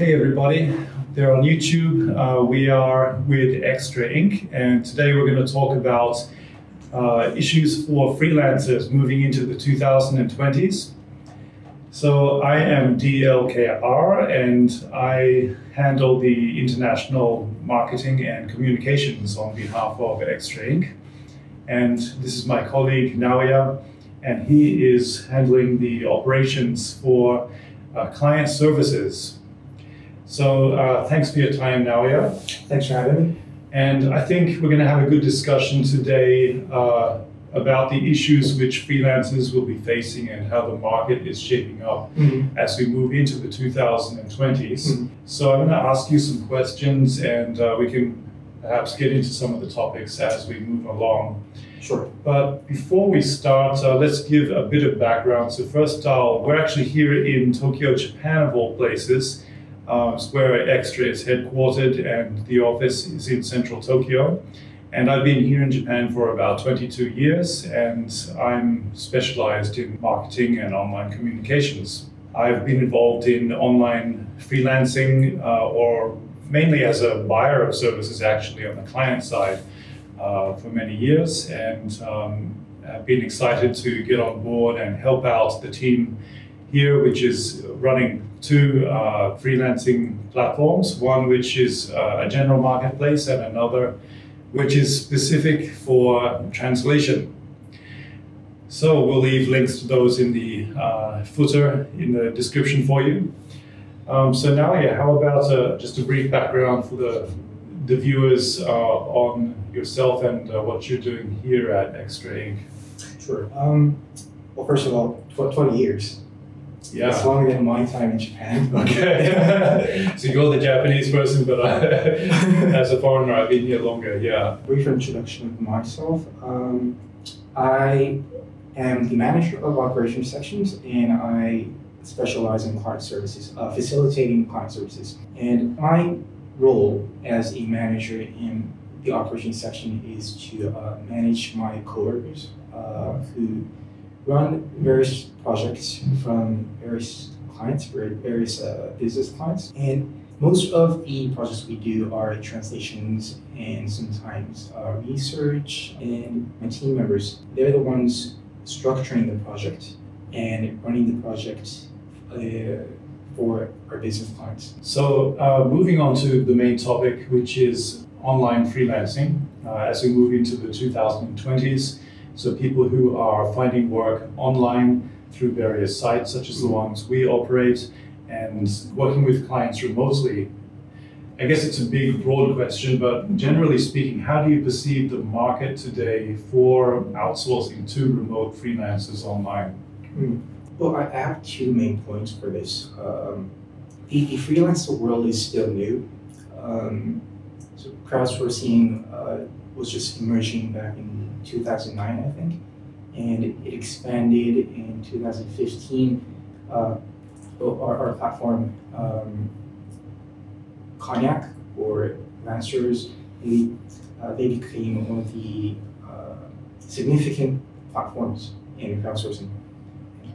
Hey everybody, they're on YouTube. Uh, we are with Xtra Inc. and today we're going to talk about uh, issues for freelancers moving into the 2020s. So I am DLKR and I handle the international marketing and communications on behalf of Xtra Inc. And this is my colleague Naoya, and he is handling the operations for uh, client services. So uh, thanks for your time, Naoya. Thanks for having me. And I think we're going to have a good discussion today uh, about the issues which freelancers will be facing and how the market is shaping up Mm-hmm. as we move into the 2020s. Mhm. So I'm going to ask you some questions and uh, we can perhaps get into some of the topics as we move along. Sure. But before we start, uh, let's give a bit of background. So first, uh, we're actually here in Tokyo, Japan, of all places. It's where Xtra is headquartered, and the office is in central Tokyo. And I've been here in Japan for about 22 years, and I'm specialized in marketing and online communications. I've been involved in online freelancing, uh, or mainly as a buyer of services, actually on the client side uh, for many years and um, have been excited to get on board and help out the team here, which is running two uh, freelancing platforms one which is uh, a general marketplace and another which is specific for translation. So we'll leave links to those in the uh, footer in the description for you. Um, so now, yeah, how about uh, just a brief background for the the viewers uh, on yourself and uh, what you're doing here at Xtra Inc. Sure. Um, well, first of all, tw- 20 years. It's longer than my time in Japan. Okay. so you're the Japanese person, but I, as a foreigner, I've been here longer. Yeah. Brief introduction of myself. Um, I am the manager of operations sections, and I specialize in client services, uh, facilitating client services. And my role as a manager in the operations section is to uh, manage my coworkers uh, who run various projects from various clients, various uh, business clients. And most of the projects we do are translations and sometimes uh, research. And my team members, they're the ones structuring the project and running the project uh, for our business clients. So uh, moving on to the main topic, which is online freelancing, uh, as we move into the 2020s. So people who are finding work online through various sites, such as the ones we operate, and working with clients remotely. I guess it's a big, broad question, but generally speaking, how do you perceive the market today for outsourcing to remote freelancers online? Well, I I have two main points for this. Um, the, the freelancer world is still new. Um, so crowdsourcing uh, was just emerging back in 2009, I think, and it, expanded in 2015. Uh, our, our platform, um, Conyac or Lancers, they, uh, they became one of the uh, significant platforms in crowdsourcing.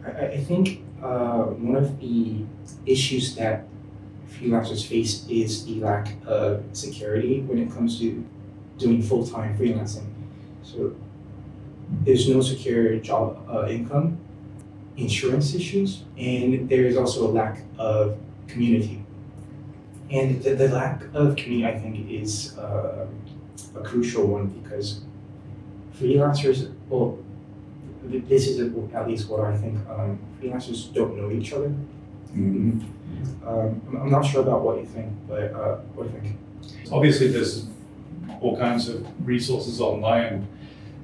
I, I- think uh, one of the issues that freelancers face is the lack of security when it comes to doing full time freelancing. So there's no secure job uh, income, insurance issues, and there is also a lack of community. And the, the lack of community, I think, is uh, a crucial one because freelancers, well, this is at least what I think. Um, freelancers don't know each other. Um, I'm, I'm not sure about what you think, but uh, what do you think? Obviously, there's all kinds of resources online,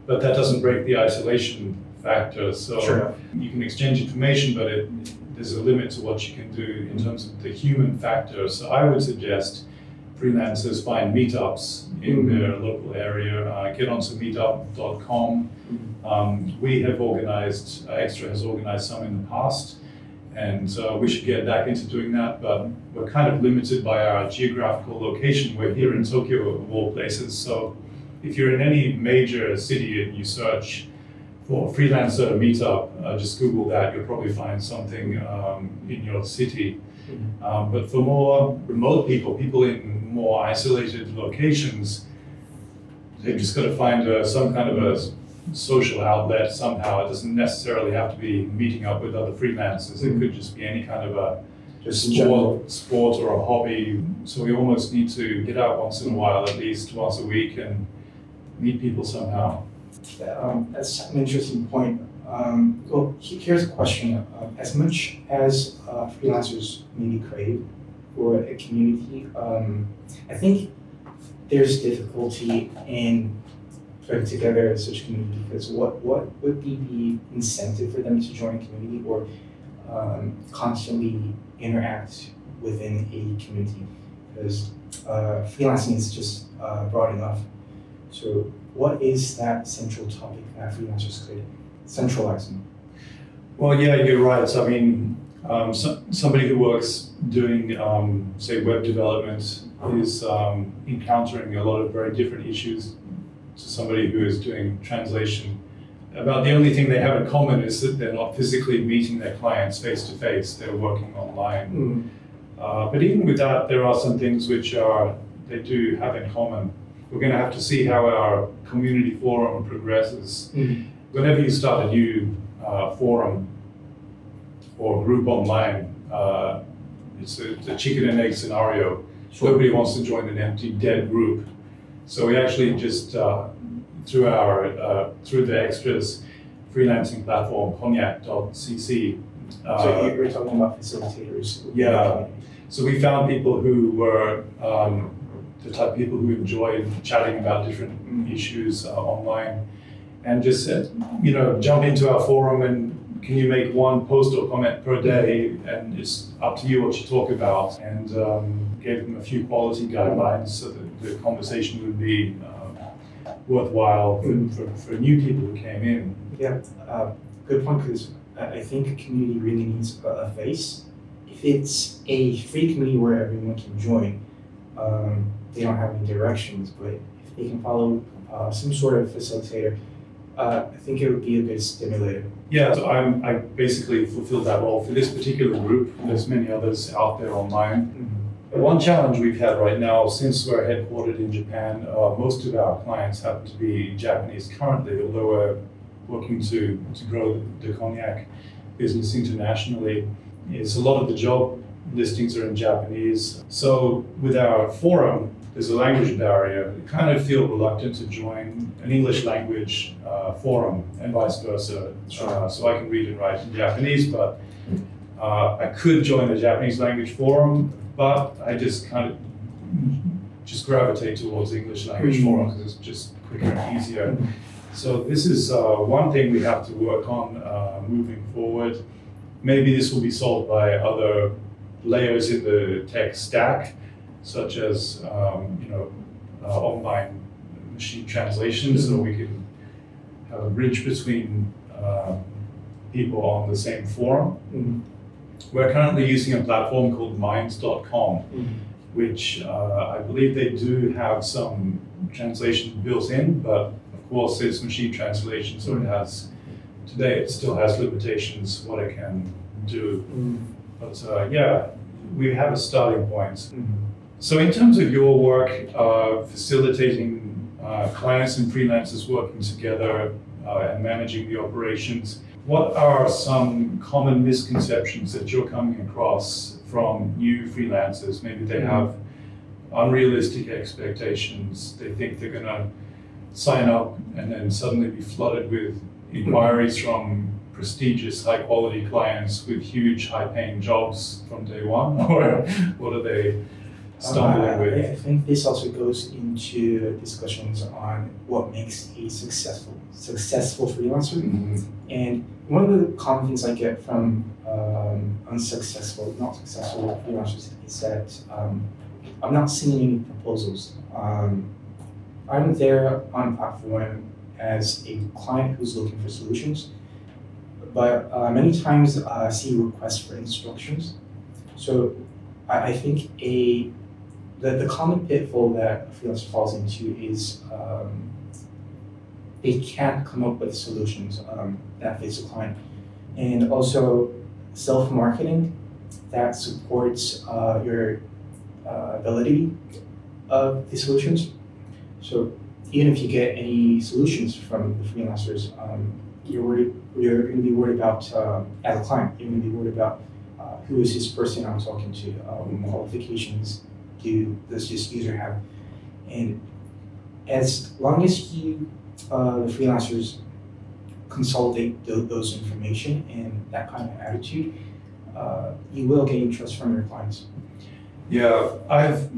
but that doesn't break the isolation factor. So Sure. you can exchange information, but it, there's a limit to what you can do in terms of the human factor. So I would suggest freelancers find meetups in Mhm. their local area. Uh, get onto meetup.com. Um, we have organized, uh, Xtra has organized some in the past, and uh, we should get back into doing that. But we're kind of limited by our geographical location. We're here in Tokyo, of all places. So if you're in any major city and you search for freelancer meetup, uh, just Google that. You'll probably find something um, in your city. Mhm. Um, but for more remote people, people in more isolated locations, they've just got to find uh, some kind of a social outlet somehow. It doesn't necessarily have to be meeting up with other freelancers. It could just be any kind of a Just sport, sport or a hobby. So we almost need to get out once in a while, at least once a week, and meet people somehow. Um, that's an interesting point. Um, well, here's a question. Uh, as much as uh, freelancers maybe crave for a community, um, I think there's difficulty in putting together such a community because what, what would be the incentive for them to join a community or um, constantly interact within a community? Because uh, freelancing is just uh, broad enough. So what is that central topic that freelancers could centralize on? Well, yeah, you're right. So, I mean, um, so, somebody who works doing, um, say, web development is um, encountering a lot of very different issues to somebody who is doing translation. About the only thing they have in common is that they're not physically meeting their clients face to face. They're working online. Uh, but even with that, there are some things which are they do have in common. We're going to have to see how our community forum progresses. Mhm. Whenever you start a new uh, forum or group online, uh, it's a, it's a chicken and egg scenario. Nobody wants to join an empty, dead group. So we actually just uh, through our uh, through the extras freelancing platform conyac.cc. Uh, So you- you're talking about facilitators. Yeah. so we found people who were um, the type of people who enjoyed chatting about different issues uh, online, and just said, you know, jump into our forum and can you make one post or comment per day, and it's up to you what you talk about, and um, gave them a few quality guidelines so that the conversation would be uh, worthwhile for, for, for new people who came in. Yeah, uh, good point, because I, think a community really needs a, face. If it's a free community where everyone can join, um, they don't have any directions, but if they can follow uh, some sort of facilitator, uh, I think it would be a good stimulator. Yeah, so I'm, I basically fulfilled that role for this particular group. There's many others out there online. One challenge we've had right now, since we're headquartered in Japan, uh, most of our clients happen to be Japanese currently, although we're working to, to grow the conyac business internationally, is a lot of the job listings are in Japanese. So with our forum, there's a language barrier. We kind of feel reluctant to join an English language uh, forum and vice versa. Uh, so I can read and write in Japanese, but uh, I could join the Japanese language forum, but I just kind of just gravitate towards English language Mm. forum because it's just quicker and easier. So this is uh, one thing we have to work on uh, moving forward. Maybe this will be solved by other layers in the tech stack, such as um, you know uh, online machine translation, so we can have a bridge between um, people on the same forum. Mhm. We're currently using a platform called Minds.com, Mhm. which uh, I believe they do have some translation built in, but of course it's machine translation, so it has today it still has limitations what it can do. Mhm. But uh, yeah, we have a starting point. Mhm. So in terms of your work, uh, facilitating uh, clients and freelancers working together uh, and managing the operations, what are some common misconceptions that you're coming across from new freelancers? Maybe they hmm. have unrealistic expectations. They think they're going to sign up and then suddenly be flooded with inquiries from prestigious, high quality clients with huge, high paying jobs from day one? Or what are they stumbling Uh, I- with? I think this also goes into discussions on what makes a successful successful freelancer. Mhm. And one of the common things I get from um, unsuccessful, not successful freelancers is that um, I'm not seeing any proposals. Um, I'm there on platform as a client who's looking for solutions, but uh, many times I see requests for instructions. So I, I think a the, the common pitfall that a freelancer falls into is um, they can't come up with solutions um, that fits the client. And also self-marketing that supports uh, your uh, ability of the solutions. So even if you get any solutions from the freelancers, um, you're worried, you're going to be worried about uh, as a client. You're going to be worried about uh, who is this person I'm talking to, um, qualifications do does this user have, and as long as you uh, the freelancers consolidate th- those information and that kind of attitude, uh, you will gain trust from your clients. Yeah, I've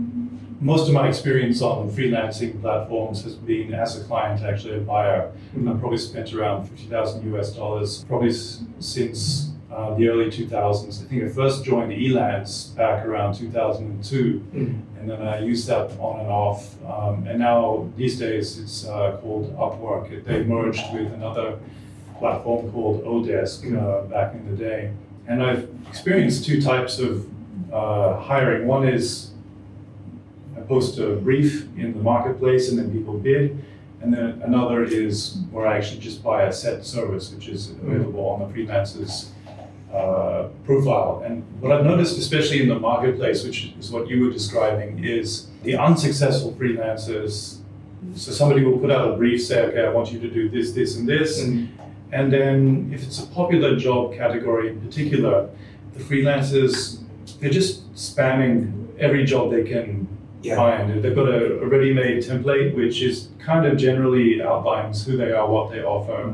most of my experience on freelancing platforms has been as a client, actually a buyer. Mhm. I've probably spent around fifty thousand US dollars, probably s- since uh, the early two thousands. I think I first joined Elance back around two thousand and then I used that on and off. Um, and now these days it's uh, called Upwork. It- They merged with another platform called Odesk uh, back in the day. And I've experienced two types of uh, hiring. One is I post a brief in the marketplace and then people bid. And then another is where I actually just buy a set service, which is available on the freelancer's uh, profile. And what I've noticed, especially in the marketplace, which is what you were describing, is the unsuccessful freelancers. So somebody will put out a brief, say, okay, I want you to do this, this, and this. Mhm. And then if it's a popular job category in particular, the freelancers, they're just spamming every job they can Yeah. find. They've got a, a ready-made template which is kind of generally outlines who they are, what they offer,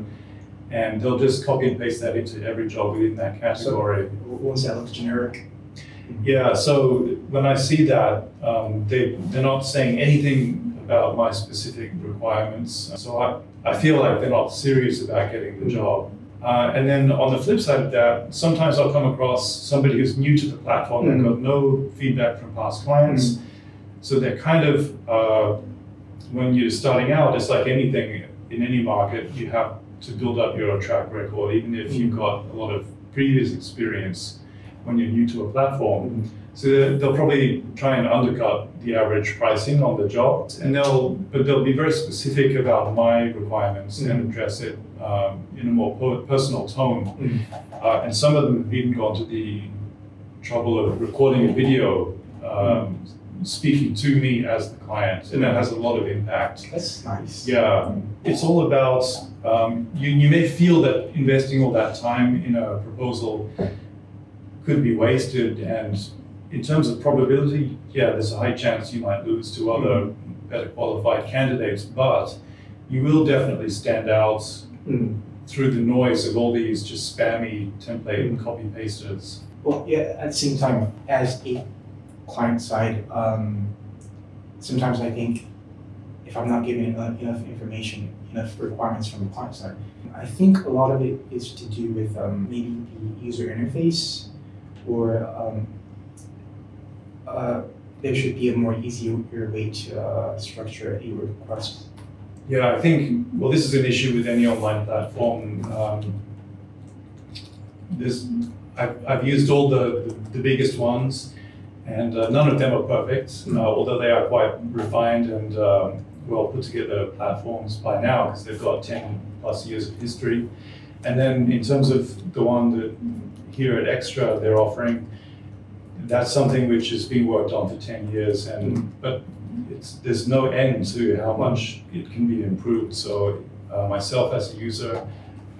and they'll just copy and paste that into every job within that category. Once that looks generic. Yeah, so when I see that, um, they, they're not saying anything about my specific requirements. So I, I feel like they're not serious about getting the job. Uh, and then on the flip side of that, sometimes I'll come across somebody who's new to the platform and got no feedback from past clients. So they're kind of, uh, when you're starting out, it's like anything in any market, you have to build up your track record, even if you've got a lot of previous experience when you're new to a platform. So they'll- probably try and undercut the average pricing on the job, and they'll but they'll be very specific about my requirements and address it um, in a more personal tone. Mhm. Uh, and some of them have even gone to the trouble of recording a video, um, speaking to me as the client, and that has a lot of impact. That's nice. Yeah, it's all about um, you. You may feel that investing all that time in a proposal could be wasted, and in terms of probability, yeah, there's a high chance you might lose to other better qualified candidates, but you will definitely stand out Mm. through the noise of all these just spammy template and copy pasters. Well, yeah, at the same time, as a client side, um, sometimes I think if I'm not giving enough, enough information, enough requirements from the client side, I think a lot of it is to do with um, maybe the user interface or um, uh, there should be a more easier way to uh, structure a request. Yeah, I think, well, this is an issue with any online platform. Um, there's, I've, I've used all the, the biggest ones, and uh, none of them are perfect, Mm. uh, although they are quite refined and um, well put together platforms by now because they've got 10 plus years of history. And then in terms of the one that here at Xtra they're offering, that's something which has been worked on for 10 years, and but it's, there's no end to how much it can be improved. So uh, myself as a user,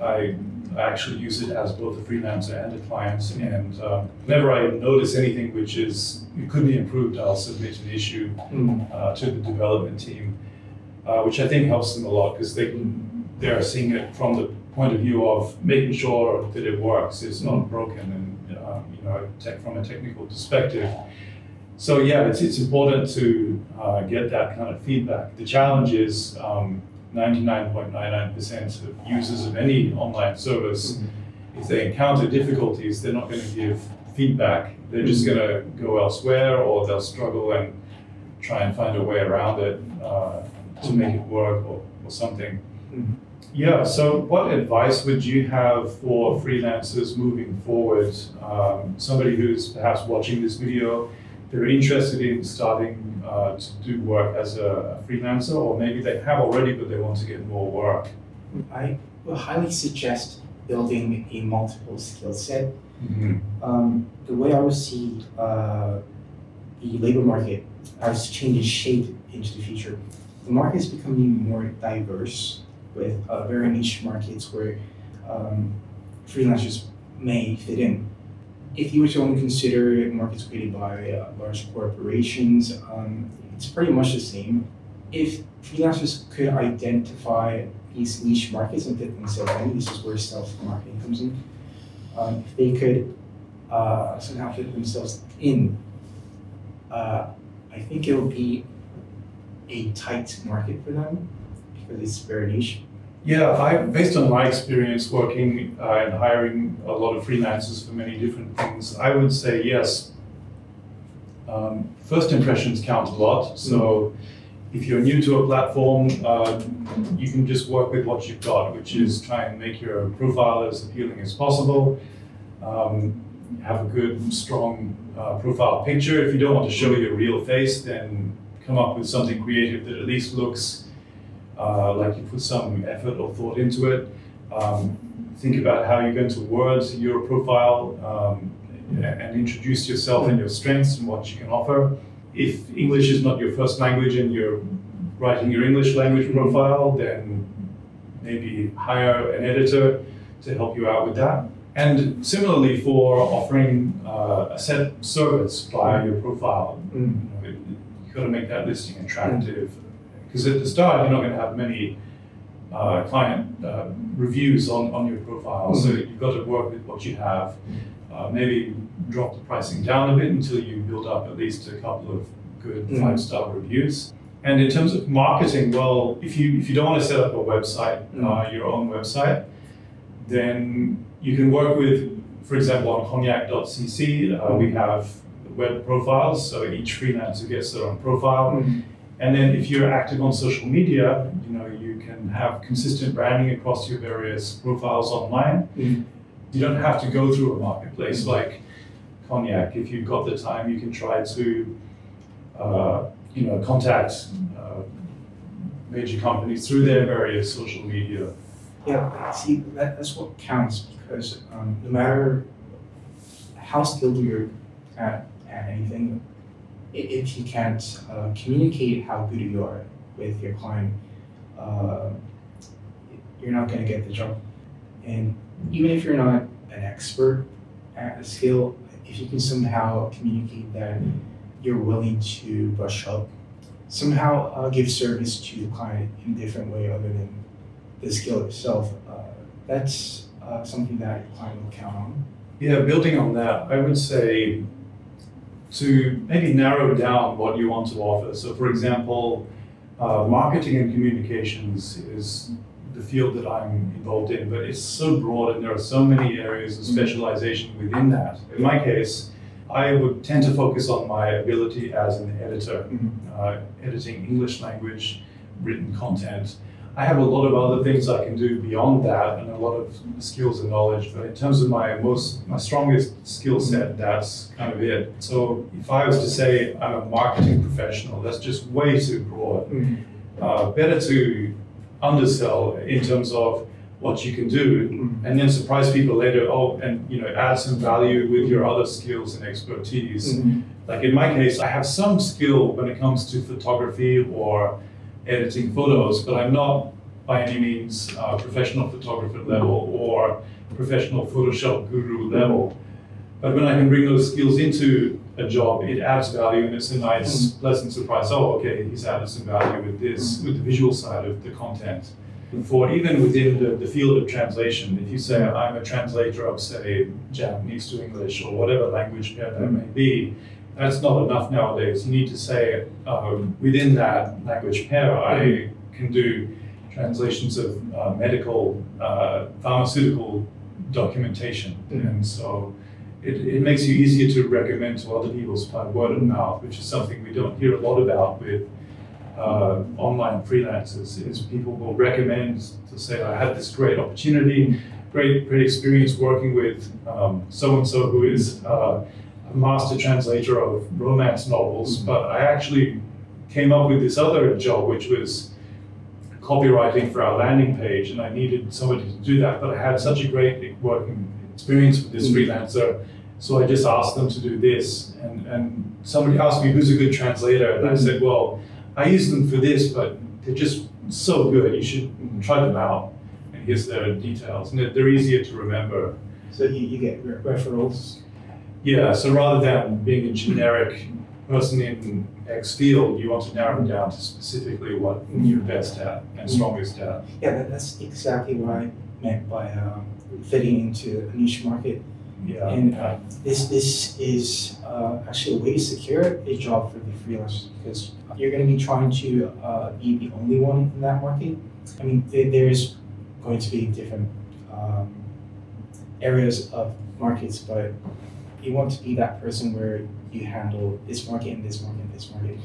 I actually use it as both a freelancer and a client. And um, whenever I notice anything which is it could be improved, I'll submit an issue Mm. uh, to the development team, uh, which I think helps them a lot because they they are seeing it from the point of view of making sure that it works, it's not broken, and uh, you know, tech, from a technical perspective. So yeah, it's it's important to uh, get that kind of feedback. The challenge is. Um, 99.99% of users of any online service, if they encounter difficulties, they're not going to give feedback. They're just going to go elsewhere or they'll struggle and try and find a way around it uh, to make it work or, or something. Mhm. Yeah, so what advice would you have for freelancers moving forward? Um, somebody who's perhaps watching this video, they're interested in starting uh, to do work as a freelancer, or maybe they have already, but they want to get more work. I will highly suggest building a multiple skill set. Mhm. Um, the way I would see uh, the labor market as changing shape into the future, the market is becoming more diverse with uh, very niche markets where um, freelancers may fit in. If you were to only consider markets created by uh, large corporations, um, it's pretty much the same. If freelancers could identify these niche markets and fit themselves in, this is where self-marketing comes in. Um, if they could uh, somehow fit themselves in, uh, I think it will be a tight market for them because it's very niche. Yeah, I, based on my experience working uh, and hiring a lot of freelancers for many different things, I would say yes. Um, first impressions count a lot. So if you're new to a platform, uh, you can just work with what you've got, which is try and make your profile as appealing as possible. Um, have a good, strong uh, profile picture. If you don't want to show your real face, then come up with something creative that at least looks uh, like you put some effort or thought into it. Um, think about how you're going to word your profile um, and introduce yourself and your strengths and what you can offer. If English is not your first language and you're writing your English language profile, then maybe hire an editor to help you out with that. And similarly, for offering uh, a set service via your profile, Mm. you know, you've got to make that listing attractive. Because at the start, you're not going to have many uh, client uh, reviews on, on your profile. So you've got to work with what you have. Uh, maybe drop the pricing down a bit until you build up at least a couple of good Mhm. five star reviews. And in terms of marketing, well, if you if you don't want to set up a website, uh, your own website, then you can work with, for example, on conyac.cc, uh, we have web profiles, so each freelancer gets their own profile. Mm. And then if you're active on social media, you know, you can have consistent branding across your various profiles online. Mm. You don't have to go through a marketplace like Conyac. If you've got the time, you can try to, uh, you know, contact uh, major companies through their various social media. Yeah, see, that, that's what counts because um, no matter how skilled you're at, at anything, if you can't uh, communicate how good you are with your client, uh, you're not going to get the job. And even if you're not an expert at a skill, if you can somehow communicate that you're willing to brush up, somehow uh, give service to the client in a different way other than the skill itself, uh, that's uh, something that your client will count on. Yeah, building on that, I would say to maybe narrow down what you want to offer. So, for example, uh, marketing and communications is the field that I'm involved in, but it's so broad and there are so many areas of specialization within that. In my case, I would tend to focus on my ability as an editor, Mhm. uh, editing English language written content. I have a lot of other things I can do beyond that and a lot of skills and knowledge, but in terms of my most my strongest skill set, that's kind of it. So if I was to say I'm a marketing professional, that's just way too broad. Uh, better to undersell in terms of what you can do Mhm. and then surprise people later oh and you know add some value with your other skills and expertise Mhm. like in my case, I have some skill when it comes to photography or editing photos, but I'm not by any means uh, professional photographer level or professional Photoshop guru level. But when I can bring those skills into a job, it adds value and it's a nice, pleasant surprise. Oh, okay, he's added some value with this, with the visual side of the content. For even within the, the field of translation, if you say I'm a translator of, say, Japanese to English or whatever language pair that may be, that's not enough nowadays. You need to say um, within that language pair, I can do translations of uh, medical, uh, pharmaceutical documentation, Mhm. and so it, it makes you easier to recommend to other people by word of mouth, which is something we don't hear a lot about with uh, online freelancers. Is people will recommend to say, I had this great opportunity, great great experience working with so and so who is uh, master translator of romance novels, but I actually came up with this other job, which was copywriting for our landing page, and I needed somebody to do that. But I had such a great working experience with this Mm. freelancer, so I just asked them to do this. And, and somebody asked me who's a good translator, and I Mm. said, well, I use them for this, but they're just so good. You should try them out. And here's their details, and they're, they're easier to remember. So you, you get re- referrals. Yeah, so rather than being a generic person in X field, you want to narrow it down to specifically what you're best at and strongest at. Yeah, that, that's exactly what I meant by um, fitting into a niche market. Yeah. And uh, this this is uh, actually a way to secure a job for the freelancers because you're going to be trying to uh, be the only one in that market. I mean, there, there's going to be different um, areas of markets, but you want to be that person where you handle this market and this market and this market,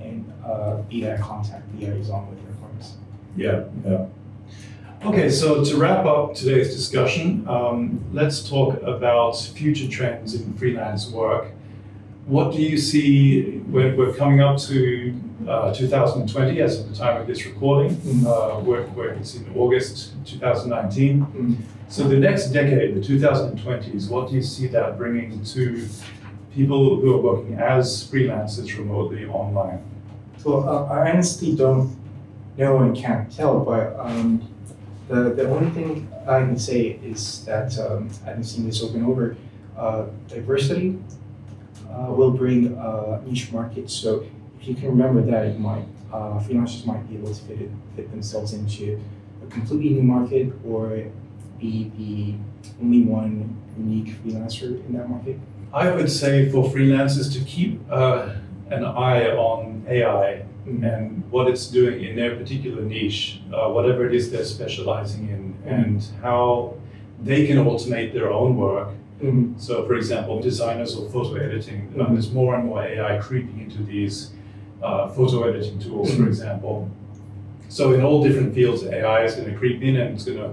and uh, be that contact be that liaison with your clients. Yeah, yeah. Okay, so to wrap up today's discussion, um, let's talk about future trends in freelance work. What do you see when we're coming up to uh, 2020 as of the time of this recording? Mhm. Uh, we're, we're, it's in August 2019. Mhm. So the next decade, the 2020s, what do you see that bringing to people who are working as freelancers remotely online? Well, uh, I honestly don't know and can't tell, but um, the, the only thing I can say is that um, I've seen this over and over. Uh, diversity will bring uh, niche markets. So if you can remember that, you might uh, freelancers might be able to fit, it, fit themselves into a completely new market or be the only one unique freelancer in that market. I would say for freelancers to keep uh, an eye on AI and what it's doing in their particular niche, uh, whatever it is they're specializing in, and how they can automate their own work. Mhm. So, for example, designers or photo editing, there's more and more AI creeping into these uh, photo editing tools, for Mhm. example. So, in all different fields, AI is going to creep in and it's going to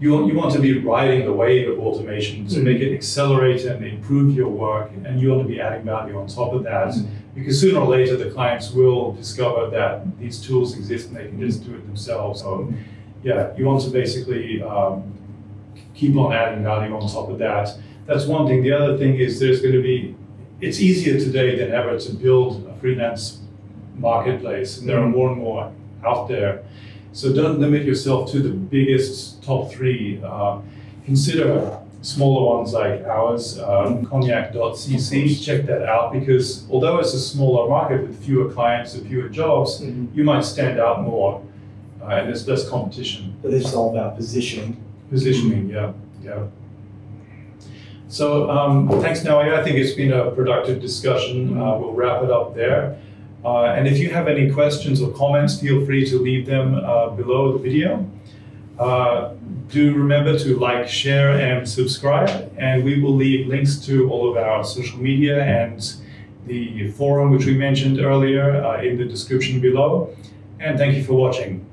you want, you want to be riding the wave of automation to Mhm. make it accelerate and improve your work, and you want to be adding value on top of that. Mhm. Because sooner or later, the clients will discover that these tools exist and they can just do it themselves. So, yeah, you want to basically um, keep on adding value on top of that. That's one thing. The other thing is there's going to be, it's easier today than ever to build a freelance marketplace, and there are more and more out there. So don't limit yourself to the biggest top three. Uh, consider smaller ones like ours, um, conyac.cc. Check that out because although it's a smaller market with fewer clients and fewer jobs, Mhm. you might stand out more. Uh, and there's less competition. But this is all about positioning. Positioning, yeah, yeah. So um, thanks, Naoya. I think it's been a productive discussion. Uh, we'll wrap it up there. Uh, and if you have any questions or comments, feel free to leave them uh, below the video. Uh, do remember to like, share, and subscribe. And we will leave links to all of our social media and the forum, which we mentioned earlier, uh, in the description below. And thank you for watching.